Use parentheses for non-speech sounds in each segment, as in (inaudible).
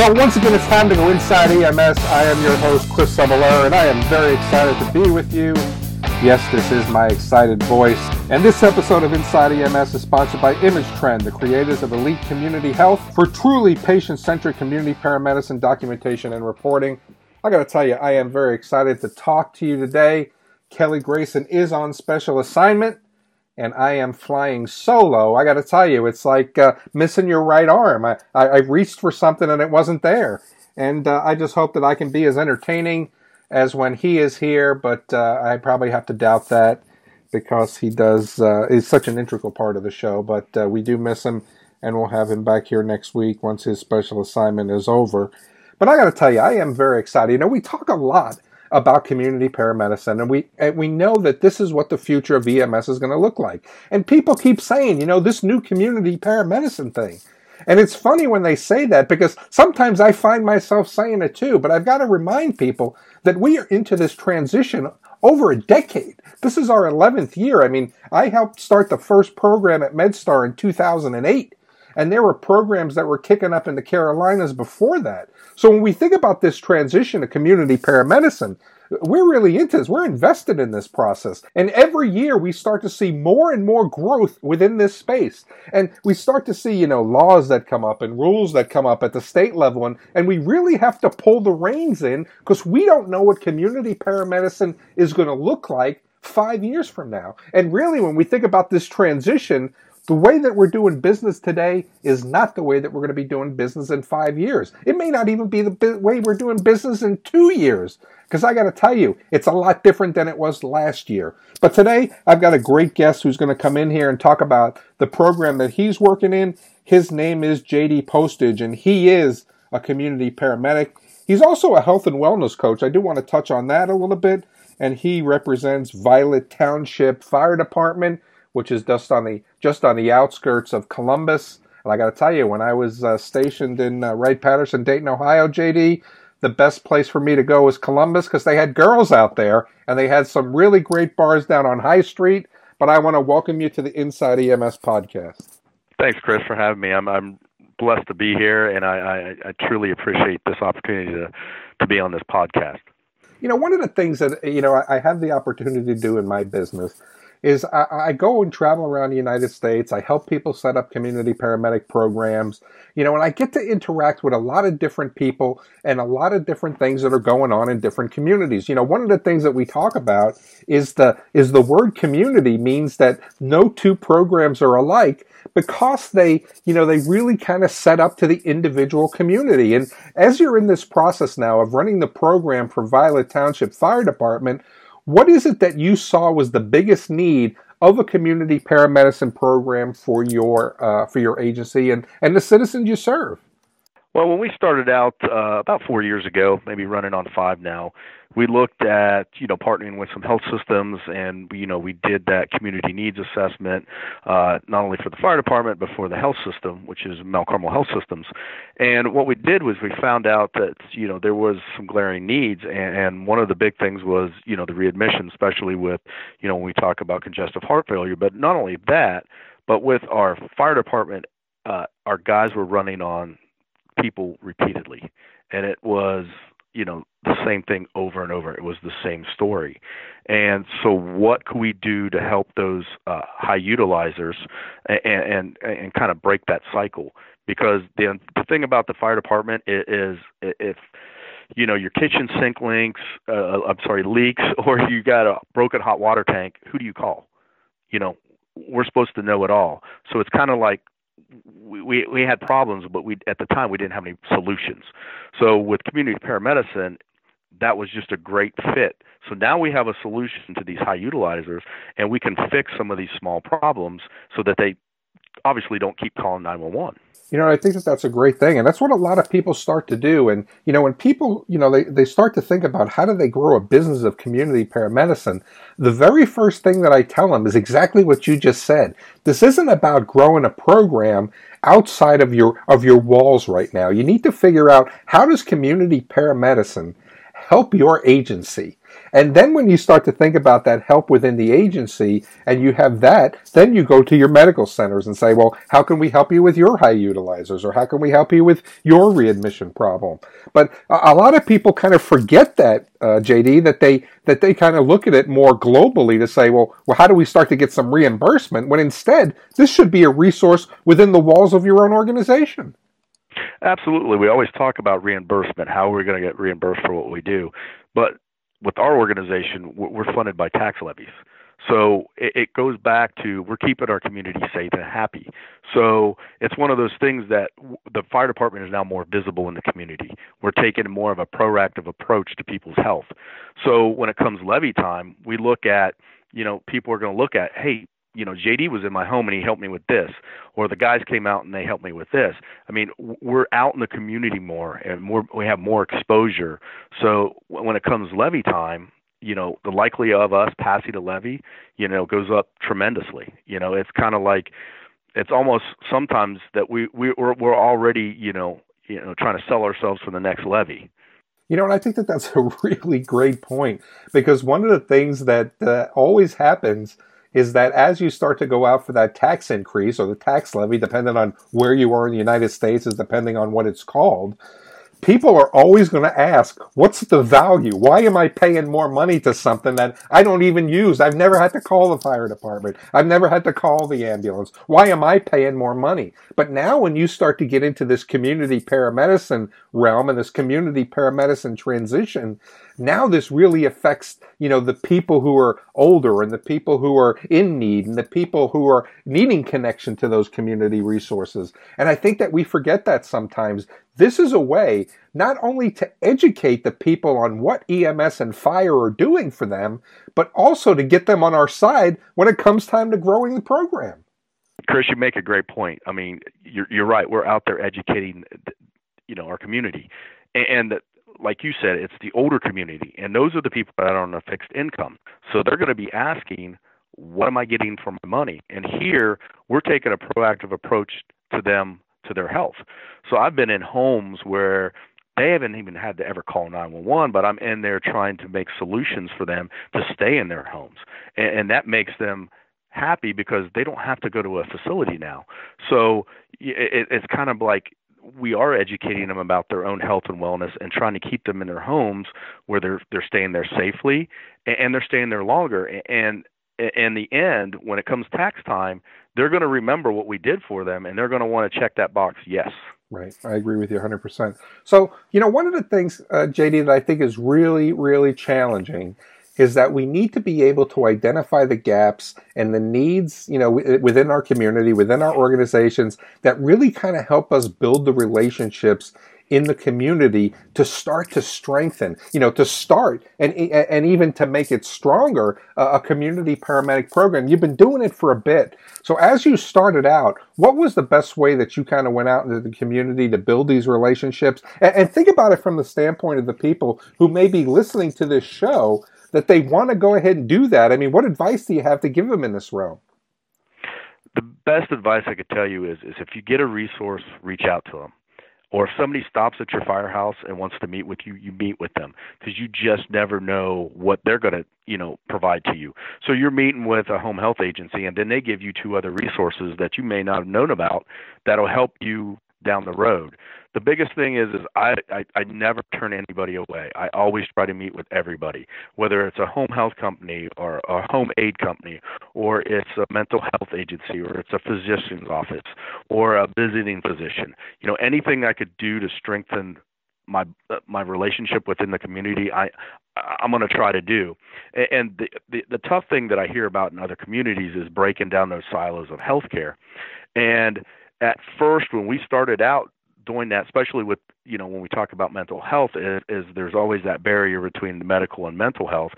Well, once again, it's time to go inside EMS. I am your host, Chris Cebollero, and I am very excited to be with you. Yes, this is my excited voice. And this episode of Inside EMS is sponsored by Image Trend, the creators of Elite Community Health for truly patient centric community paramedicine documentation and reporting. I got to tell you, I am very excited to talk to you today. Kelly Grayson is on special assignment and I am flying solo, I got to tell you, it's like uh, missing your right arm. I, I, I, reached for something and it wasn't there. And uh, I just hope that I can be as entertaining as when he is here, but uh, I probably have to doubt that because he does uh, is such an integral part of the show. But uh, we do miss him, and we'll have him back here next week once his special assignment is over. But I got to tell you, I am very excited. You know, we talk a lot about community paramedicine, and we and we know that this is what the future of EMS is going to look like. And people keep saying, you know, this new community paramedicine thing. And it's funny when they say that because sometimes I find myself saying it too, but I've got to remind people that we are into this transition over a decade. This is our 11th year. I mean, I helped start the first program at MedStar in 2008. And there were programs that were kicking up in the Carolinas before that. So when we think about this transition to community paramedicine, we're really into this. We're invested in this process. And every year we start to see more and more growth within this space. And we start to see, you know, laws that come up and rules that come up at the state level. And, and we really have to pull the reins in because we don't know what community paramedicine is going to look like five years from now. And really, when we think about this transition, the way that we're doing business today is not the way that we're going to be doing business in five years. It may not even be the way we're doing business in two years. Because I got to tell you, it's a lot different than it was last year. But today, I've got a great guest who's going to come in here and talk about the program that he's working in. His name is JD Postage, and he is a community paramedic. He's also a health and wellness coach. I do want to touch on that a little bit. And he represents Violet Township Fire Department which is just on the just on the outskirts of Columbus. And I got to tell you, when I was uh, stationed in uh, Wright Patterson, Dayton, Ohio, JD, the best place for me to go was Columbus because they had girls out there and they had some really great bars down on High Street. But I want to welcome you to the Inside EMS podcast. Thanks, Chris, for having me. I'm I'm blessed to be here, and I, I, I truly appreciate this opportunity to to be on this podcast. You know, one of the things that you know I, I have the opportunity to do in my business is I, I, go and travel around the United States. I help people set up community paramedic programs, you know, and I get to interact with a lot of different people and a lot of different things that are going on in different communities. You know, one of the things that we talk about is the is the word community means that no two programs are alike because they, you know, they really kind of set up to the individual community. And as you're in this process now of running the program for Violet Township Fire Department, what is it that you saw was the biggest need of a community paramedicine program for your uh, for your agency and, and the citizens you serve? Well, when we started out uh, about four years ago, maybe running on five now, we looked at you know partnering with some health systems, and you know we did that community needs assessment, uh, not only for the fire department but for the health system, which is Mount Carmel Health Systems. And what we did was we found out that you know there was some glaring needs, and, and one of the big things was you know the readmission, especially with you know when we talk about congestive heart failure. But not only that, but with our fire department, uh, our guys were running on people repeatedly, and it was you know the same thing over and over. It was the same story, and so what could we do to help those uh, high utilizers and, and and kind of break that cycle? Because the the thing about the fire department is, if you know your kitchen sink links, uh, I'm sorry, leaks, (laughs) or you got a broken hot water tank, who do you call? You know, we're supposed to know it all. So it's kind of like we we had problems, but we at the time we didn't have any solutions. So with community paramedicine, that was just a great fit. So now we have a solution to these high utilizers, and we can fix some of these small problems so that they obviously don't keep calling 911. You know, I think that that's a great thing. And that's what a lot of people start to do. And, you know, when people, you know, they, they start to think about how do they grow a business of community paramedicine, the very first thing that I tell them is exactly what you just said. This isn't about growing a program outside of your, of your walls right now. You need to figure out how does community paramedicine help your agency? And then when you start to think about that help within the agency and you have that, then you go to your medical centers and say, well, how can we help you with your high utilizers or how can we help you with your readmission problem? But a, lot of people kind of forget that, uh, JD, that they, that they kind of look at it more globally to say, well, well, how do we start to get some reimbursement when instead this should be a resource within the walls of your own organization? Absolutely. We always talk about reimbursement, how are we're going to get reimbursed for what we do. But with our organization, we're funded by tax levies. So it, goes back to we're keeping our community safe and happy. So it's one of those things that the fire department is now more visible in the community. We're taking more of a proactive approach to people's health. So when it comes levy time, we look at, you know, people are going to look at, hey, you know, JD was in my home and he helped me with this, or the guys came out and they helped me with this. I mean, we're out in the community more and more. We have more exposure. So when it comes levy time, you know, the likelihood of us passing a levy, you know, goes up tremendously. You know, it's kind of like it's almost sometimes that we we we're, we're already, you know, you know, trying to sell ourselves for the next levy. You know, and I think that that's (laughs) a really great point because one of the things that uh, always happens is that as you start to go out for that tax increase or the tax levy, depending on where you are in the United States, is depending on what it's called, people are always going to ask, what's the value? Why am I paying more money to something that I don't even use? I've never had to call the fire department. I've never had to call the ambulance. Why am I paying more money? But now when you start to get into this community paramedicine realm and this community paramedicine transition, now this really affects, you know, the people who are older and the people who are in need and the people who are needing connection to those community resources. And I think that we forget that sometimes. This is a way not only to educate the people on what EMS and fire are doing for them, but also to get them on our side when it comes time to growing the program. Chris, you make a great point. I mean, you're, you're right. We're out there educating, you know, our community, and like you said, it's the older community, and those are the people that are on a fixed income. So they're going to be asking, "What am I getting for my money?" And here we're taking a proactive approach to them to their health. So I've been in homes where they haven't even had to ever call 911, but I'm in there trying to make solutions for them to stay in their homes, and, and that makes them happy because they don't have to go to a facility now. So it, it's kind of like we are educating them about their own health and wellness and trying to keep them in their homes where they're they're staying there safely and they're staying there longer. And in the end when it comes tax time they're going to remember what we did for them and they're going to want to check that box yes. Right. I agree with you 100% so you know one of the things uh, jd that i think is really really challenging is that we need to be able to identify the gaps and the needs, you know, within our community, within our organizations that really kind of help us build the relationships in the community to start to strengthen, you know, to start and and even to make it stronger, uh, a community paramedic program. You've been doing it for a bit. So as you started out, what was the best way that you kind of went out into the community to build these relationships? And, and think about it from the standpoint of the people who may be listening to this show that they want to go ahead and do that. I mean, what advice do you have to give them in this realm? The best advice I could tell you is, is if you get a resource, reach out to them. Or if somebody stops at your firehouse and wants to meet with you, you meet with them because you just never know what they're going to, you know, provide to you. So you're meeting with a home health agency, and then they give you two other resources that you may not have known about that'll help you down the road the biggest thing is is I, I I never turn anybody away. I always try to meet with everybody, whether it's a home health company or a home aid company, or it's a mental health agency, or it's a physician's office, or a visiting physician. You know, anything I could do to strengthen my my relationship within the community, I I'm going to try to do. And the, the the tough thing that I hear about in other communities is breaking down those silos of healthcare. And at first, when we started out doing that, especially with you know when we talk about mental health, is, is there's always that barrier between the medical and mental health.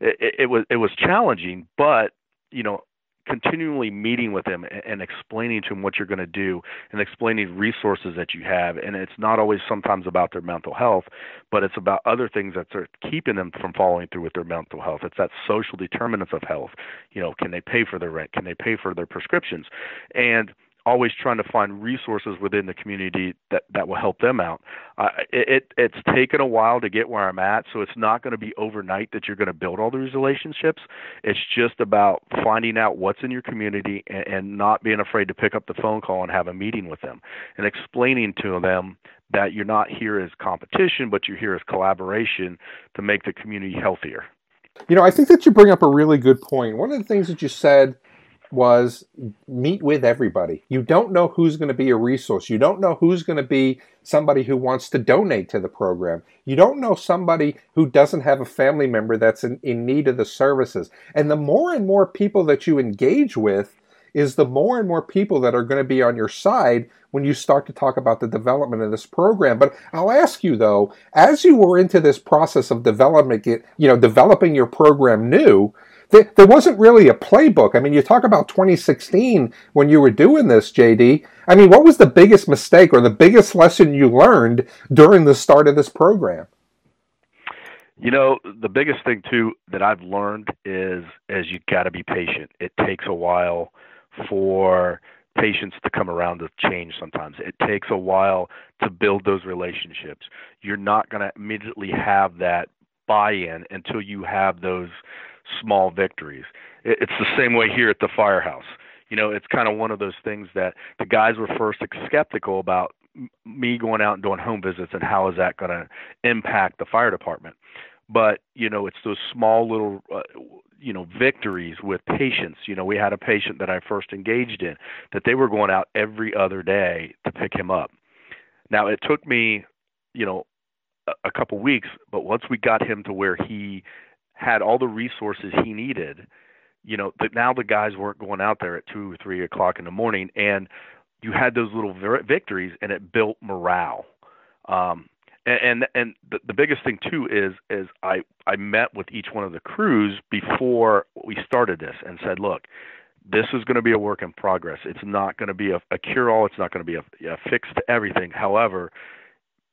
It, it, it was it was challenging, but you know continually meeting with them and, explaining to them what you're going to do and explaining resources that you have. And it's not always sometimes about their mental health but it's about other things that are keeping them from following through with their mental health. It's that social determinants of health. You know can they pay for their rent? Can they pay for their prescriptions? And always trying to find resources within the community that that will help them out. Uh, it it's taken a while to get where I'm at, so it's not going to be overnight that you're going to build all these relationships. It's just about finding out what's in your community and, and not being afraid to pick up the phone call and have a meeting with them and explaining to them that you're not here as competition, but you're here as collaboration to make the community healthier. You know, I think that you bring up a really good point. One of the things that you said was meet with everybody. You don't know who's going to be a resource. You don't know who's going to be somebody who wants to donate to the program. You don't know somebody who doesn't have a family member that's in, in need of the services. And the more and more people that you engage with, is the more and more people that are going to be on your side when you start to talk about the development of this program. But I'll ask you though, as you were into this process of developing it, you know, developing your program new, there wasn't really a playbook. I mean, you talk about 2016 when you were doing this, JD. I mean, what was the biggest mistake or the biggest lesson you learned during the start of this program? You know, the biggest thing too that I've learned is is you got to be patient. It takes a while for patients to come around to change sometimes. It takes a while to build those relationships. You're not going to immediately have that buy in until you have those small victories. It's the same way here at the firehouse. You know, it's kind of one of those things that the guys were first skeptical about me going out and doing home visits and how is that going to impact the fire department. But, you know, it's those small little uh, you know victories with patients you know we had a patient that i first engaged in that they were going out every other day to pick him up now it took me you know a, a couple weeks but once we got him to where he had all the resources he needed you know that now the guys weren't going out there at two or three o'clock in the morning and you had those little victories and it built morale um and and, and the, the biggest thing too is is I I met with each one of the crews before we started this and said, look, this is going to be a work in progress. It's not going to be a, a cure all. It's not going to be a, a fix to everything. However,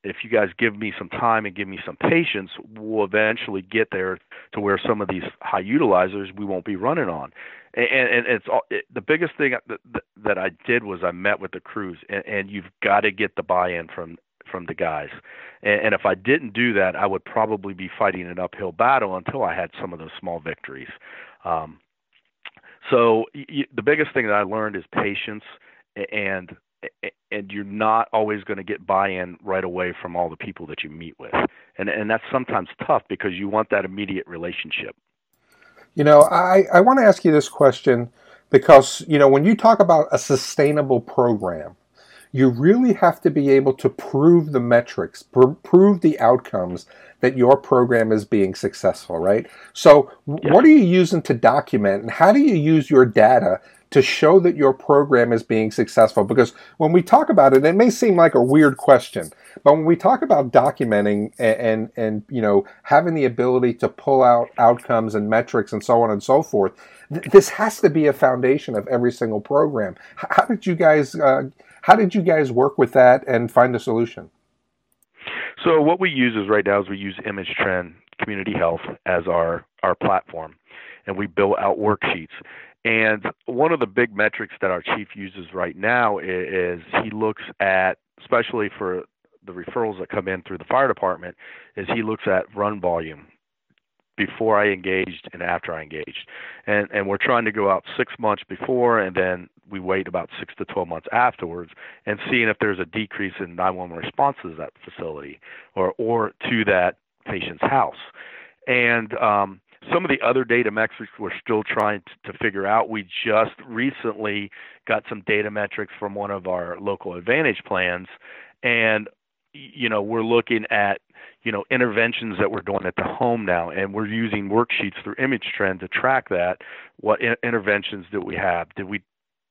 if you guys give me some time and give me some patience, we'll eventually get there to where some of these high utilizers we won't be running on. And, and it's all, it, the biggest thing that, that I did was I met with the crews, and, and you've got to get the buy-in from from the guys. And, and if I didn't do that, I would probably be fighting an uphill battle until I had some of those small victories. Um, so y- the biggest thing that I learned is patience and and you're not always going to get buy-in right away from all the people that you meet with. And and that's sometimes tough because you want that immediate relationship. You know i i want to ask you this question because you know when you talk about a sustainable program you really have to be able to prove the metrics, pr- prove the outcomes that your program is being successful, right? So, yeah. what are you using to document, and how do you use your data to show that your program is being successful? Because when we talk about it, it may seem like a weird question, but when we talk about documenting and and, and you know having the ability to pull out outcomes and metrics and so on and so forth, th- this has to be a foundation of every single program. How did you guys? Uh, how did you guys work with that and find a solution? So what we use is right now is we use ImageTrend Community Health as our our platform, and we build out worksheets. And one of the big metrics that our chief uses right now is, is he looks at, especially for the referrals that come in through the fire department, is he looks at run volume before I engaged and after I engaged. And and we're trying to go out 6 months before and then we wait about 6 to 12 months afterwards and seeing if there's a decrease in 911 responses at the facility or or to that patient's house. And um some of the other data metrics we're still trying to, to figure out. We just recently got some data metrics from one of our local advantage plans and you know we're looking at you know interventions that we're doing at the home now and we're using worksheets through image trend to track that what in- interventions did we have did we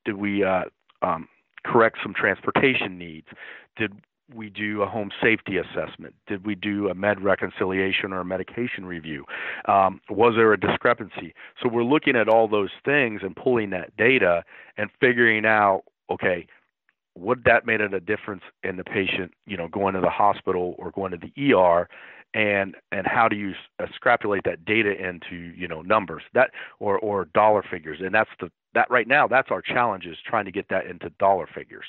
did we uh, um, correct some transportation needs? Did we do a home safety assessment? Did we do a med reconciliation or a medication review? Um, was there a discrepancy? So we're looking at all those things and pulling that data and figuring out okay would that made it a difference in the patient, you know, going to the hospital or going to the ER, and and how do you extrapolate that data into you know numbers that or or dollar figures, and that's the that right now, that's our challenge is trying to get that into dollar figures.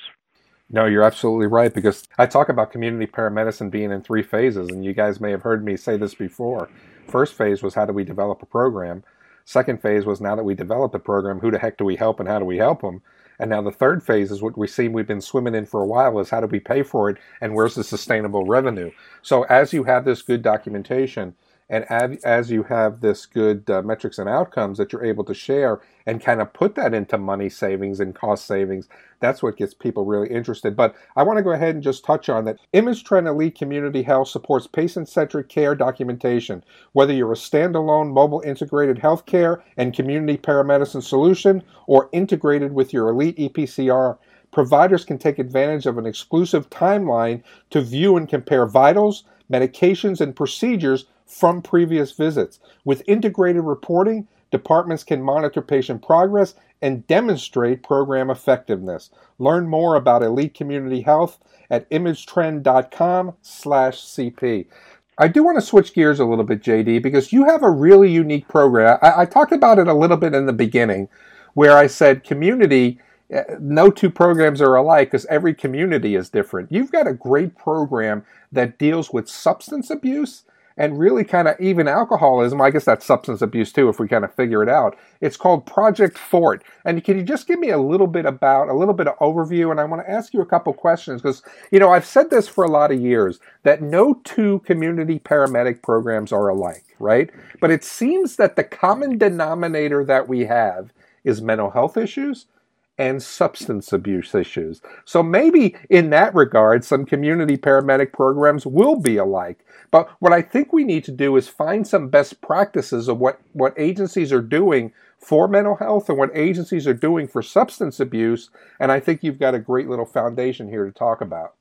No, you're absolutely right because I talk about community paramedicine being in three phases, and you guys may have heard me say this before. First phase was how do we develop a program. Second phase was now that we developed the program, who the heck do we help and how do we help them? And now the third phase is what we see we've been swimming in for a while is how do we pay for it and where's the sustainable revenue? So as you have this good documentation, and as you have this good uh, metrics and outcomes that you're able to share and kind of put that into money savings and cost savings, that's what gets people really interested. But I want to go ahead and just touch on that. ImageTrend Elite Community Health supports patient centric care documentation. Whether you're a standalone mobile integrated healthcare and community paramedicine solution or integrated with your Elite EPCR, providers can take advantage of an exclusive timeline to view and compare vitals, medications, and procedures from previous visits. With integrated reporting, departments can monitor patient progress and demonstrate program effectiveness. Learn more about Elite Community Health at imagetrend.com/cp. I do want to switch gears a little bit, JD, because you have a really unique program. I, I talked about it a little bit in the beginning, where I said community. Eh, no two programs are alike because every community is different. You've got a great program that deals with substance abuse and really kind of even alcoholism. I guess that's substance abuse too, if we kind of figure it out. It's called Project Fort. And can you just give me a little bit about, a little bit of overview? And I want to ask you a couple questions because, you know, I've said this for a lot of years that no two community paramedic programs are alike, right? But it seems that the common denominator that we have is mental health issues and substance abuse issues. So maybe in that regard, some community paramedic programs will be alike. But what I think we need to do is find some best practices of what, what agencies are doing for mental health and what agencies are doing for substance abuse. And I think you've got a great little foundation here to talk about.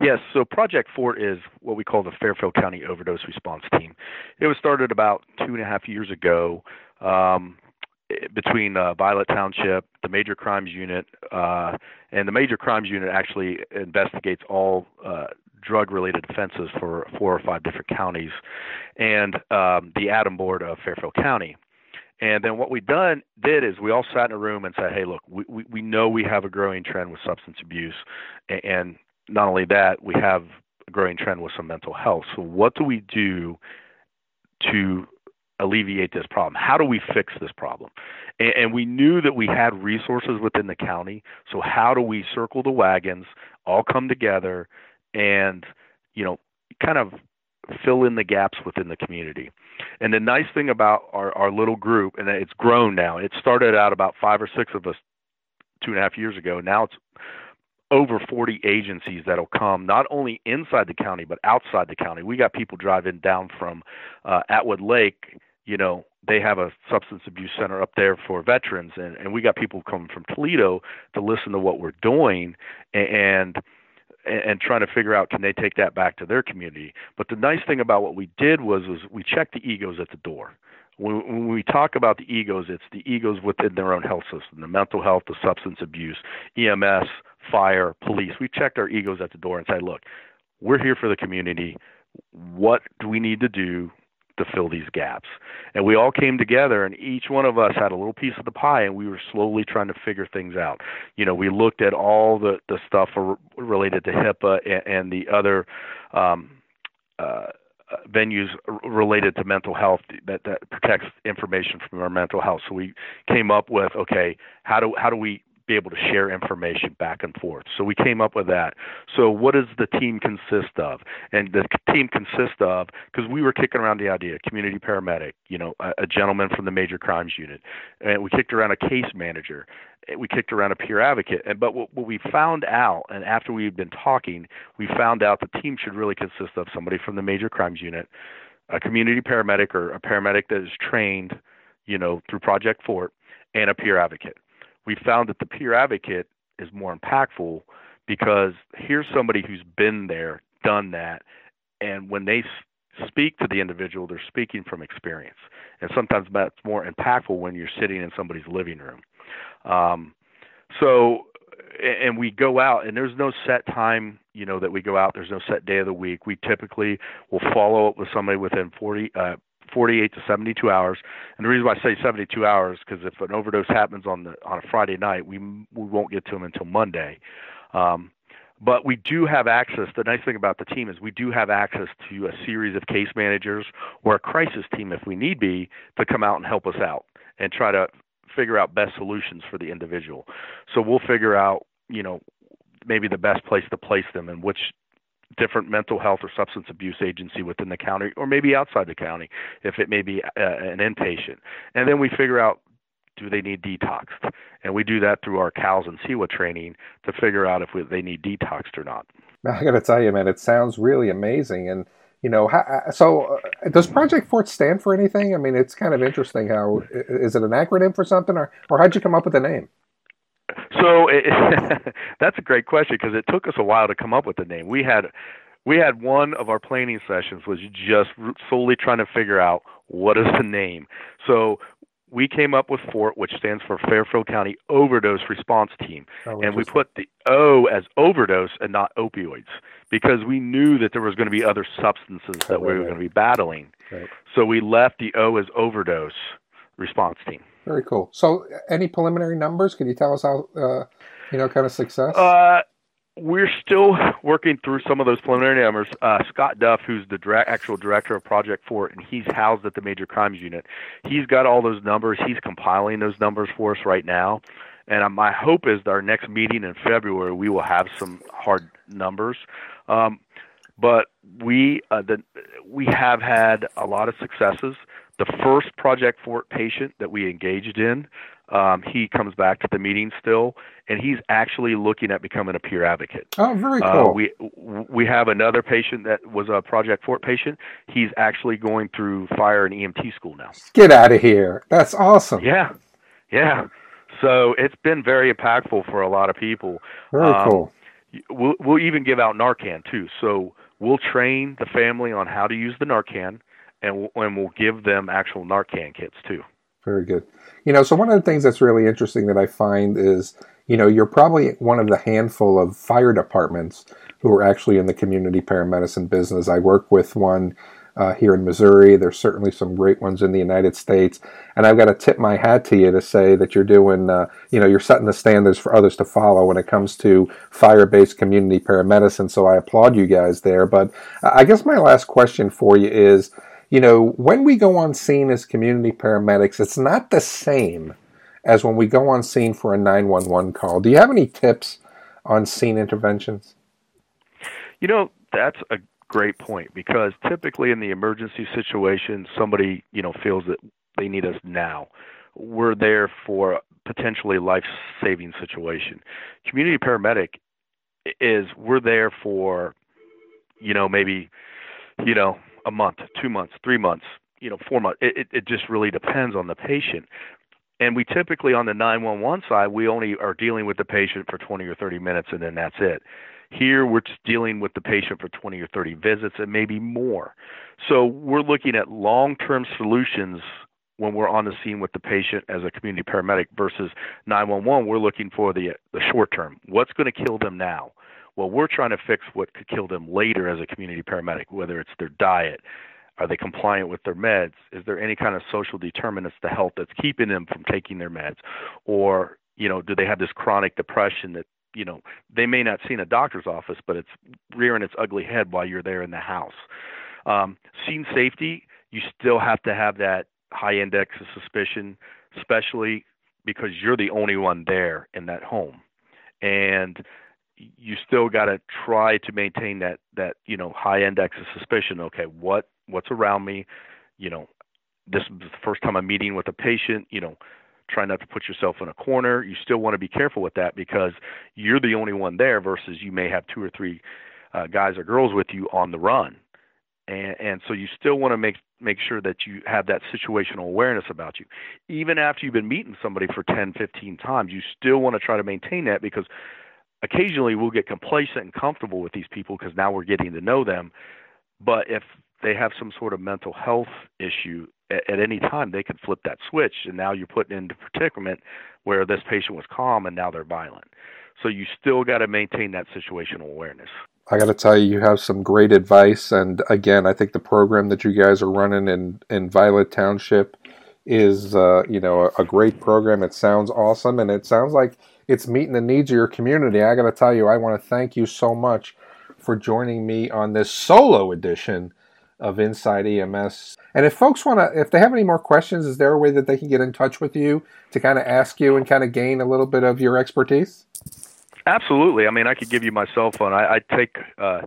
Yes, so Project Fort is what we call the Fairfield County Overdose Response Team. It was started about two and a half years ago. Um, between uh, Violet Township, the Major Crimes Unit, uh, and the Major Crimes Unit actually investigates all uh, drug-related offenses for four or five different counties, and um, the ADAM Board of Fairfield County. And then what we done did is we all sat in a room and said, "Hey, look, we we, we know we have a growing trend with substance abuse, and, and not only that, we have a growing trend with some mental health. So what do we do to alleviate this problem? How do we fix this problem? And, and, we knew that we had resources within the county. So how do we circle the wagons, all come together, and you know, kind of fill in the gaps within the community? And the nice thing about our, our little group, and it's grown now. It started out about five or six of us two and a half years ago. Now it's over 40 agencies that'll come not only inside the county but outside the county. We got people driving down from uh, Atwood Lake. You know, they have a substance abuse center up there for veterans, and, and we got people coming from Toledo to listen to what we're doing and and trying to figure out can they take that back to their community. But the nice thing about what we did was was we checked the egos at the door when we talk about the egos, it's the egos within their own health system, the mental health, the substance abuse, EMS, fire, police. We checked our egos at the door and said, look, we're here for the community. What do we need to do to fill these gaps? And we all came together, and each one of us had a little piece of the pie, and we were slowly trying to figure things out. You know, we looked at all the the stuff related to HIPAA and, and the other. Um, uh, venues related to mental health that, that protects information from our mental health. So we came up with okay, how do how do we be able to share information back and forth. So we came up with that. So what does the team consist of? And the team consists of because we were kicking around the idea, community paramedic, you know, a, a gentleman from the major crimes unit, and we kicked around a case manager, we kicked around a peer advocate. And but what, what we found out, and after we'd been talking, we found out the team should really consist of somebody from the major crimes unit, a community paramedic or a paramedic that is trained, you know, through Project Fort, and a peer advocate we found that the peer advocate is more impactful because here's somebody who's been there, done that, and when they speak to the individual, they're speaking from experience. And sometimes that's more impactful when you're sitting in somebody's living room. Um, so, and we go out, and there's no set time, you know, that we go out. There's no set day of the week. We typically will follow up with somebody within 40, uh, 48 to 72 hours. And the reason why I say 72 hours because if an overdose happens on the on a Friday night, we we won't get to them until Monday. Um, but we do have access. The nice thing about the team is we do have access to a series of case managers or a crisis team, if we need be, to come out and help us out and try to figure out best solutions for the individual. So we'll figure out, you know, maybe the best place to place them and which different mental health or substance abuse agency within the county or maybe outside the county if it may be uh, an inpatient. And then we figure out do they need detoxed? And we do that through our COWS and CIWA training to figure out if we, they need detoxed or not. I got to tell you, man, it sounds really amazing. And you know, how, uh, so uh, does Project Fort stand for anything? I mean, it's kind of interesting. How is it an acronym for something, or or how'd you come up with the name? So it, (laughs) that's a great question because it took us a while to come up with the name. We had we had one of our planning sessions was just solely trying to figure out what is the name. So we came up with FORT, which stands for Fairfield County Overdose Response Team, oh, and we put the O as overdose and not opioids because we knew that there was going to be other substances that oh, we were right. going to be battling. Right. So we left the O as overdose response team. Very cool. So, any preliminary numbers? Can you tell us how, uh, you know, kind of success? Uh, we're still working through some of those preliminary numbers. Uh, Scott Duff, who's the direct, actual director of Project Fort, and he's housed at the Major Crimes Unit, he's got all those numbers. He's compiling those numbers for us right now. And my hope is that our next meeting in February, we will have some hard numbers. Um, but we uh, the, we have had a lot of successes. The first Project Fort patient that we engaged in, um, he comes back to the meeting still, and he's actually looking at becoming a peer advocate. Oh, very uh, cool. Uh, we we have another patient that was a Project Fort patient. He's actually going through fire and EMT school now. Get out of here! That's awesome. Yeah, yeah. So it's been very impactful for a lot of people. Very um, cool. We'll we'll even give out Narcan too. So we'll train the family on how to use the Narcan and we'll, give them actual Narcan kits too. Very good. You know, so one of the things that's really interesting that I find is, you know, you're probably one of the handful of fire departments who are actually in the community paramedicine business. I work with one uh, here in Missouri. There's certainly some great ones in the United States, and I've got to tip my hat to you to say that you're doing, uh, you know, you're setting the standards for others to follow when it comes to fire-based community paramedicine. So I applaud you guys there. But I guess my last question for you is you know, when we go on scene as community paramedics, it's not the same as when we go on scene for a 911 call. Do you have any tips on scene interventions? You know, that's a great point because typically in the emergency situation, somebody, you know, feels that they need us now. We're there for potentially life-saving situation. Community paramedic is we're there for you know maybe you know a month, two months, three months, you know, four months. It, it, it just really depends on the patient. And we typically, on the 911 side, we only are dealing with the patient for 20 or 30 minutes, and then that's it. Here, we're just dealing with the patient for 20 or 30 visits and maybe more. So we're looking at long term solutions when we're on the scene with the patient as a community paramedic versus 911. We're looking for the, the short term. What's going to kill them now? Well, we're trying to fix what could kill them later as a community paramedic, whether it's their diet, are they compliant with their meds? Is there any kind of social determinants to health that's keeping them from taking their meds? Or, you know, do they have this chronic depression that, you know, they may not see in a doctor's office, but it's rearing its ugly head while you're there in the house? Um, scene safety, you still have to have that high index of suspicion, especially because you're the only one there in that home. And you still got to try to maintain that that you know high index of suspicion. Okay, what what's around me? You know, this is the first time I'm meeting with a patient. You know, try not to put yourself in a corner. You still want to be careful with that because you're the only one there versus you may have two or three uh, guys or girls with you on the run. And, and so you still want to make make sure that you have that situational awareness about you. Even after you've been meeting somebody for 10, 15 times, you still want to try to maintain that because occasionally we'll get complacent and comfortable with these people because now we're getting to know them. But if they have some sort of mental health issue at, at any time, they could flip that switch, and now you're put into predicament where this patient was calm and now they're violent. So you still got to maintain that situational awareness. I got to tell you, you have some great advice. And again, I think the program that you guys are running in, in Violet Township is, uh, you know, a, a, great program. It sounds awesome, and it sounds like it's meeting the needs of your community. I got to tell you, I want to thank you so much for joining me on this solo edition of Inside EMS. And if folks want to, if they have any more questions, is there a way that they can get in touch with you to kind of ask you and kind of gain a little bit of your expertise? Absolutely. I mean, I could give you my cell phone. I, I take uh,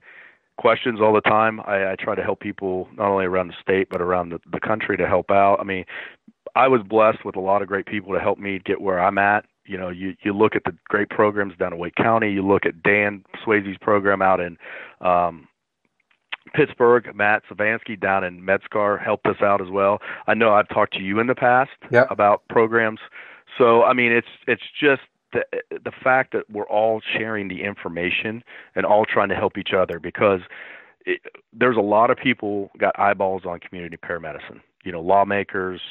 questions all the time. I, I try to help people not only around the state but around the, the country to help out. I mean, I was blessed with a lot of great people to help me get where I'm at. You know, you you look at the great programs down in Wake County. You look at Dan Swayze's program out in um, Pittsburgh, Matt Zavadsky down in MedStar helped us out as well. I know I've talked to you in the past yep. about programs. So I mean, it's it's just the the fact that we're all sharing the information and all trying to help each other because it, there's a lot of people got eyeballs on community paramedicine. You know, lawmakers,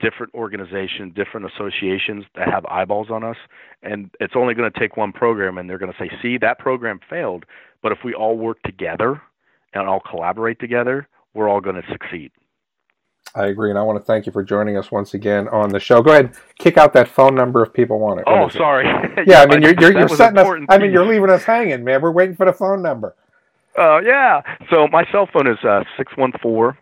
different organizations, different associations that have eyeballs on us, and it's only going to take one program, and they're going to say, "See, that program failed." But if we all work together and all collaborate together, we're all going to succeed. I agree, and I want to thank you for joining us once again on the show. Go ahead, kick out that phone number if people want it. What oh, sorry. (laughs) yeah, yeah, I mean you're you're, you're setting us. I mean you're leaving us hanging, man. We're waiting for the phone number. Oh uh, yeah. So my cell phone is uh, six one four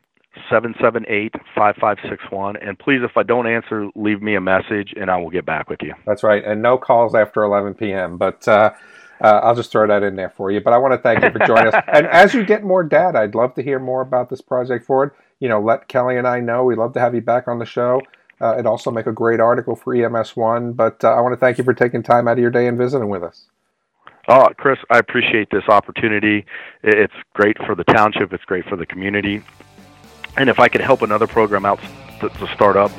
seven seven eight five five six one. And please, if I don't answer, leave me a message, and I will get back with you. That's right, and no calls after eleven p.m. But. Uh, uh, I'll just throw that in there for you. But I want to thank you for joining us. (laughs) And as you get more data, I'd love to hear more about this project forward. You know, let Kelly and I know. We'd love to have you back on the show. Uh, it'd also make a great article for EMS1. But uh, I want to thank you for taking time out of your day and visiting with us. Oh, Chris, I appreciate this opportunity. It's great for the township. It's great for the community. And if I could help another program out to, to start up,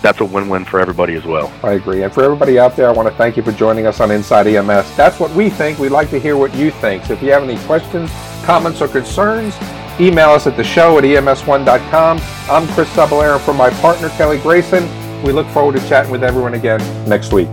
that's a win-win for everybody as well. I agree. And for everybody out there, I want to thank you for joining us on Inside EMS. That's what we think. We'd like to hear what you think. So if you have any questions, comments, or concerns, email us at the show at ems1.com. I'm Chris Cebollero for my partner, Kelly Grayson. We look forward to chatting with everyone again next week.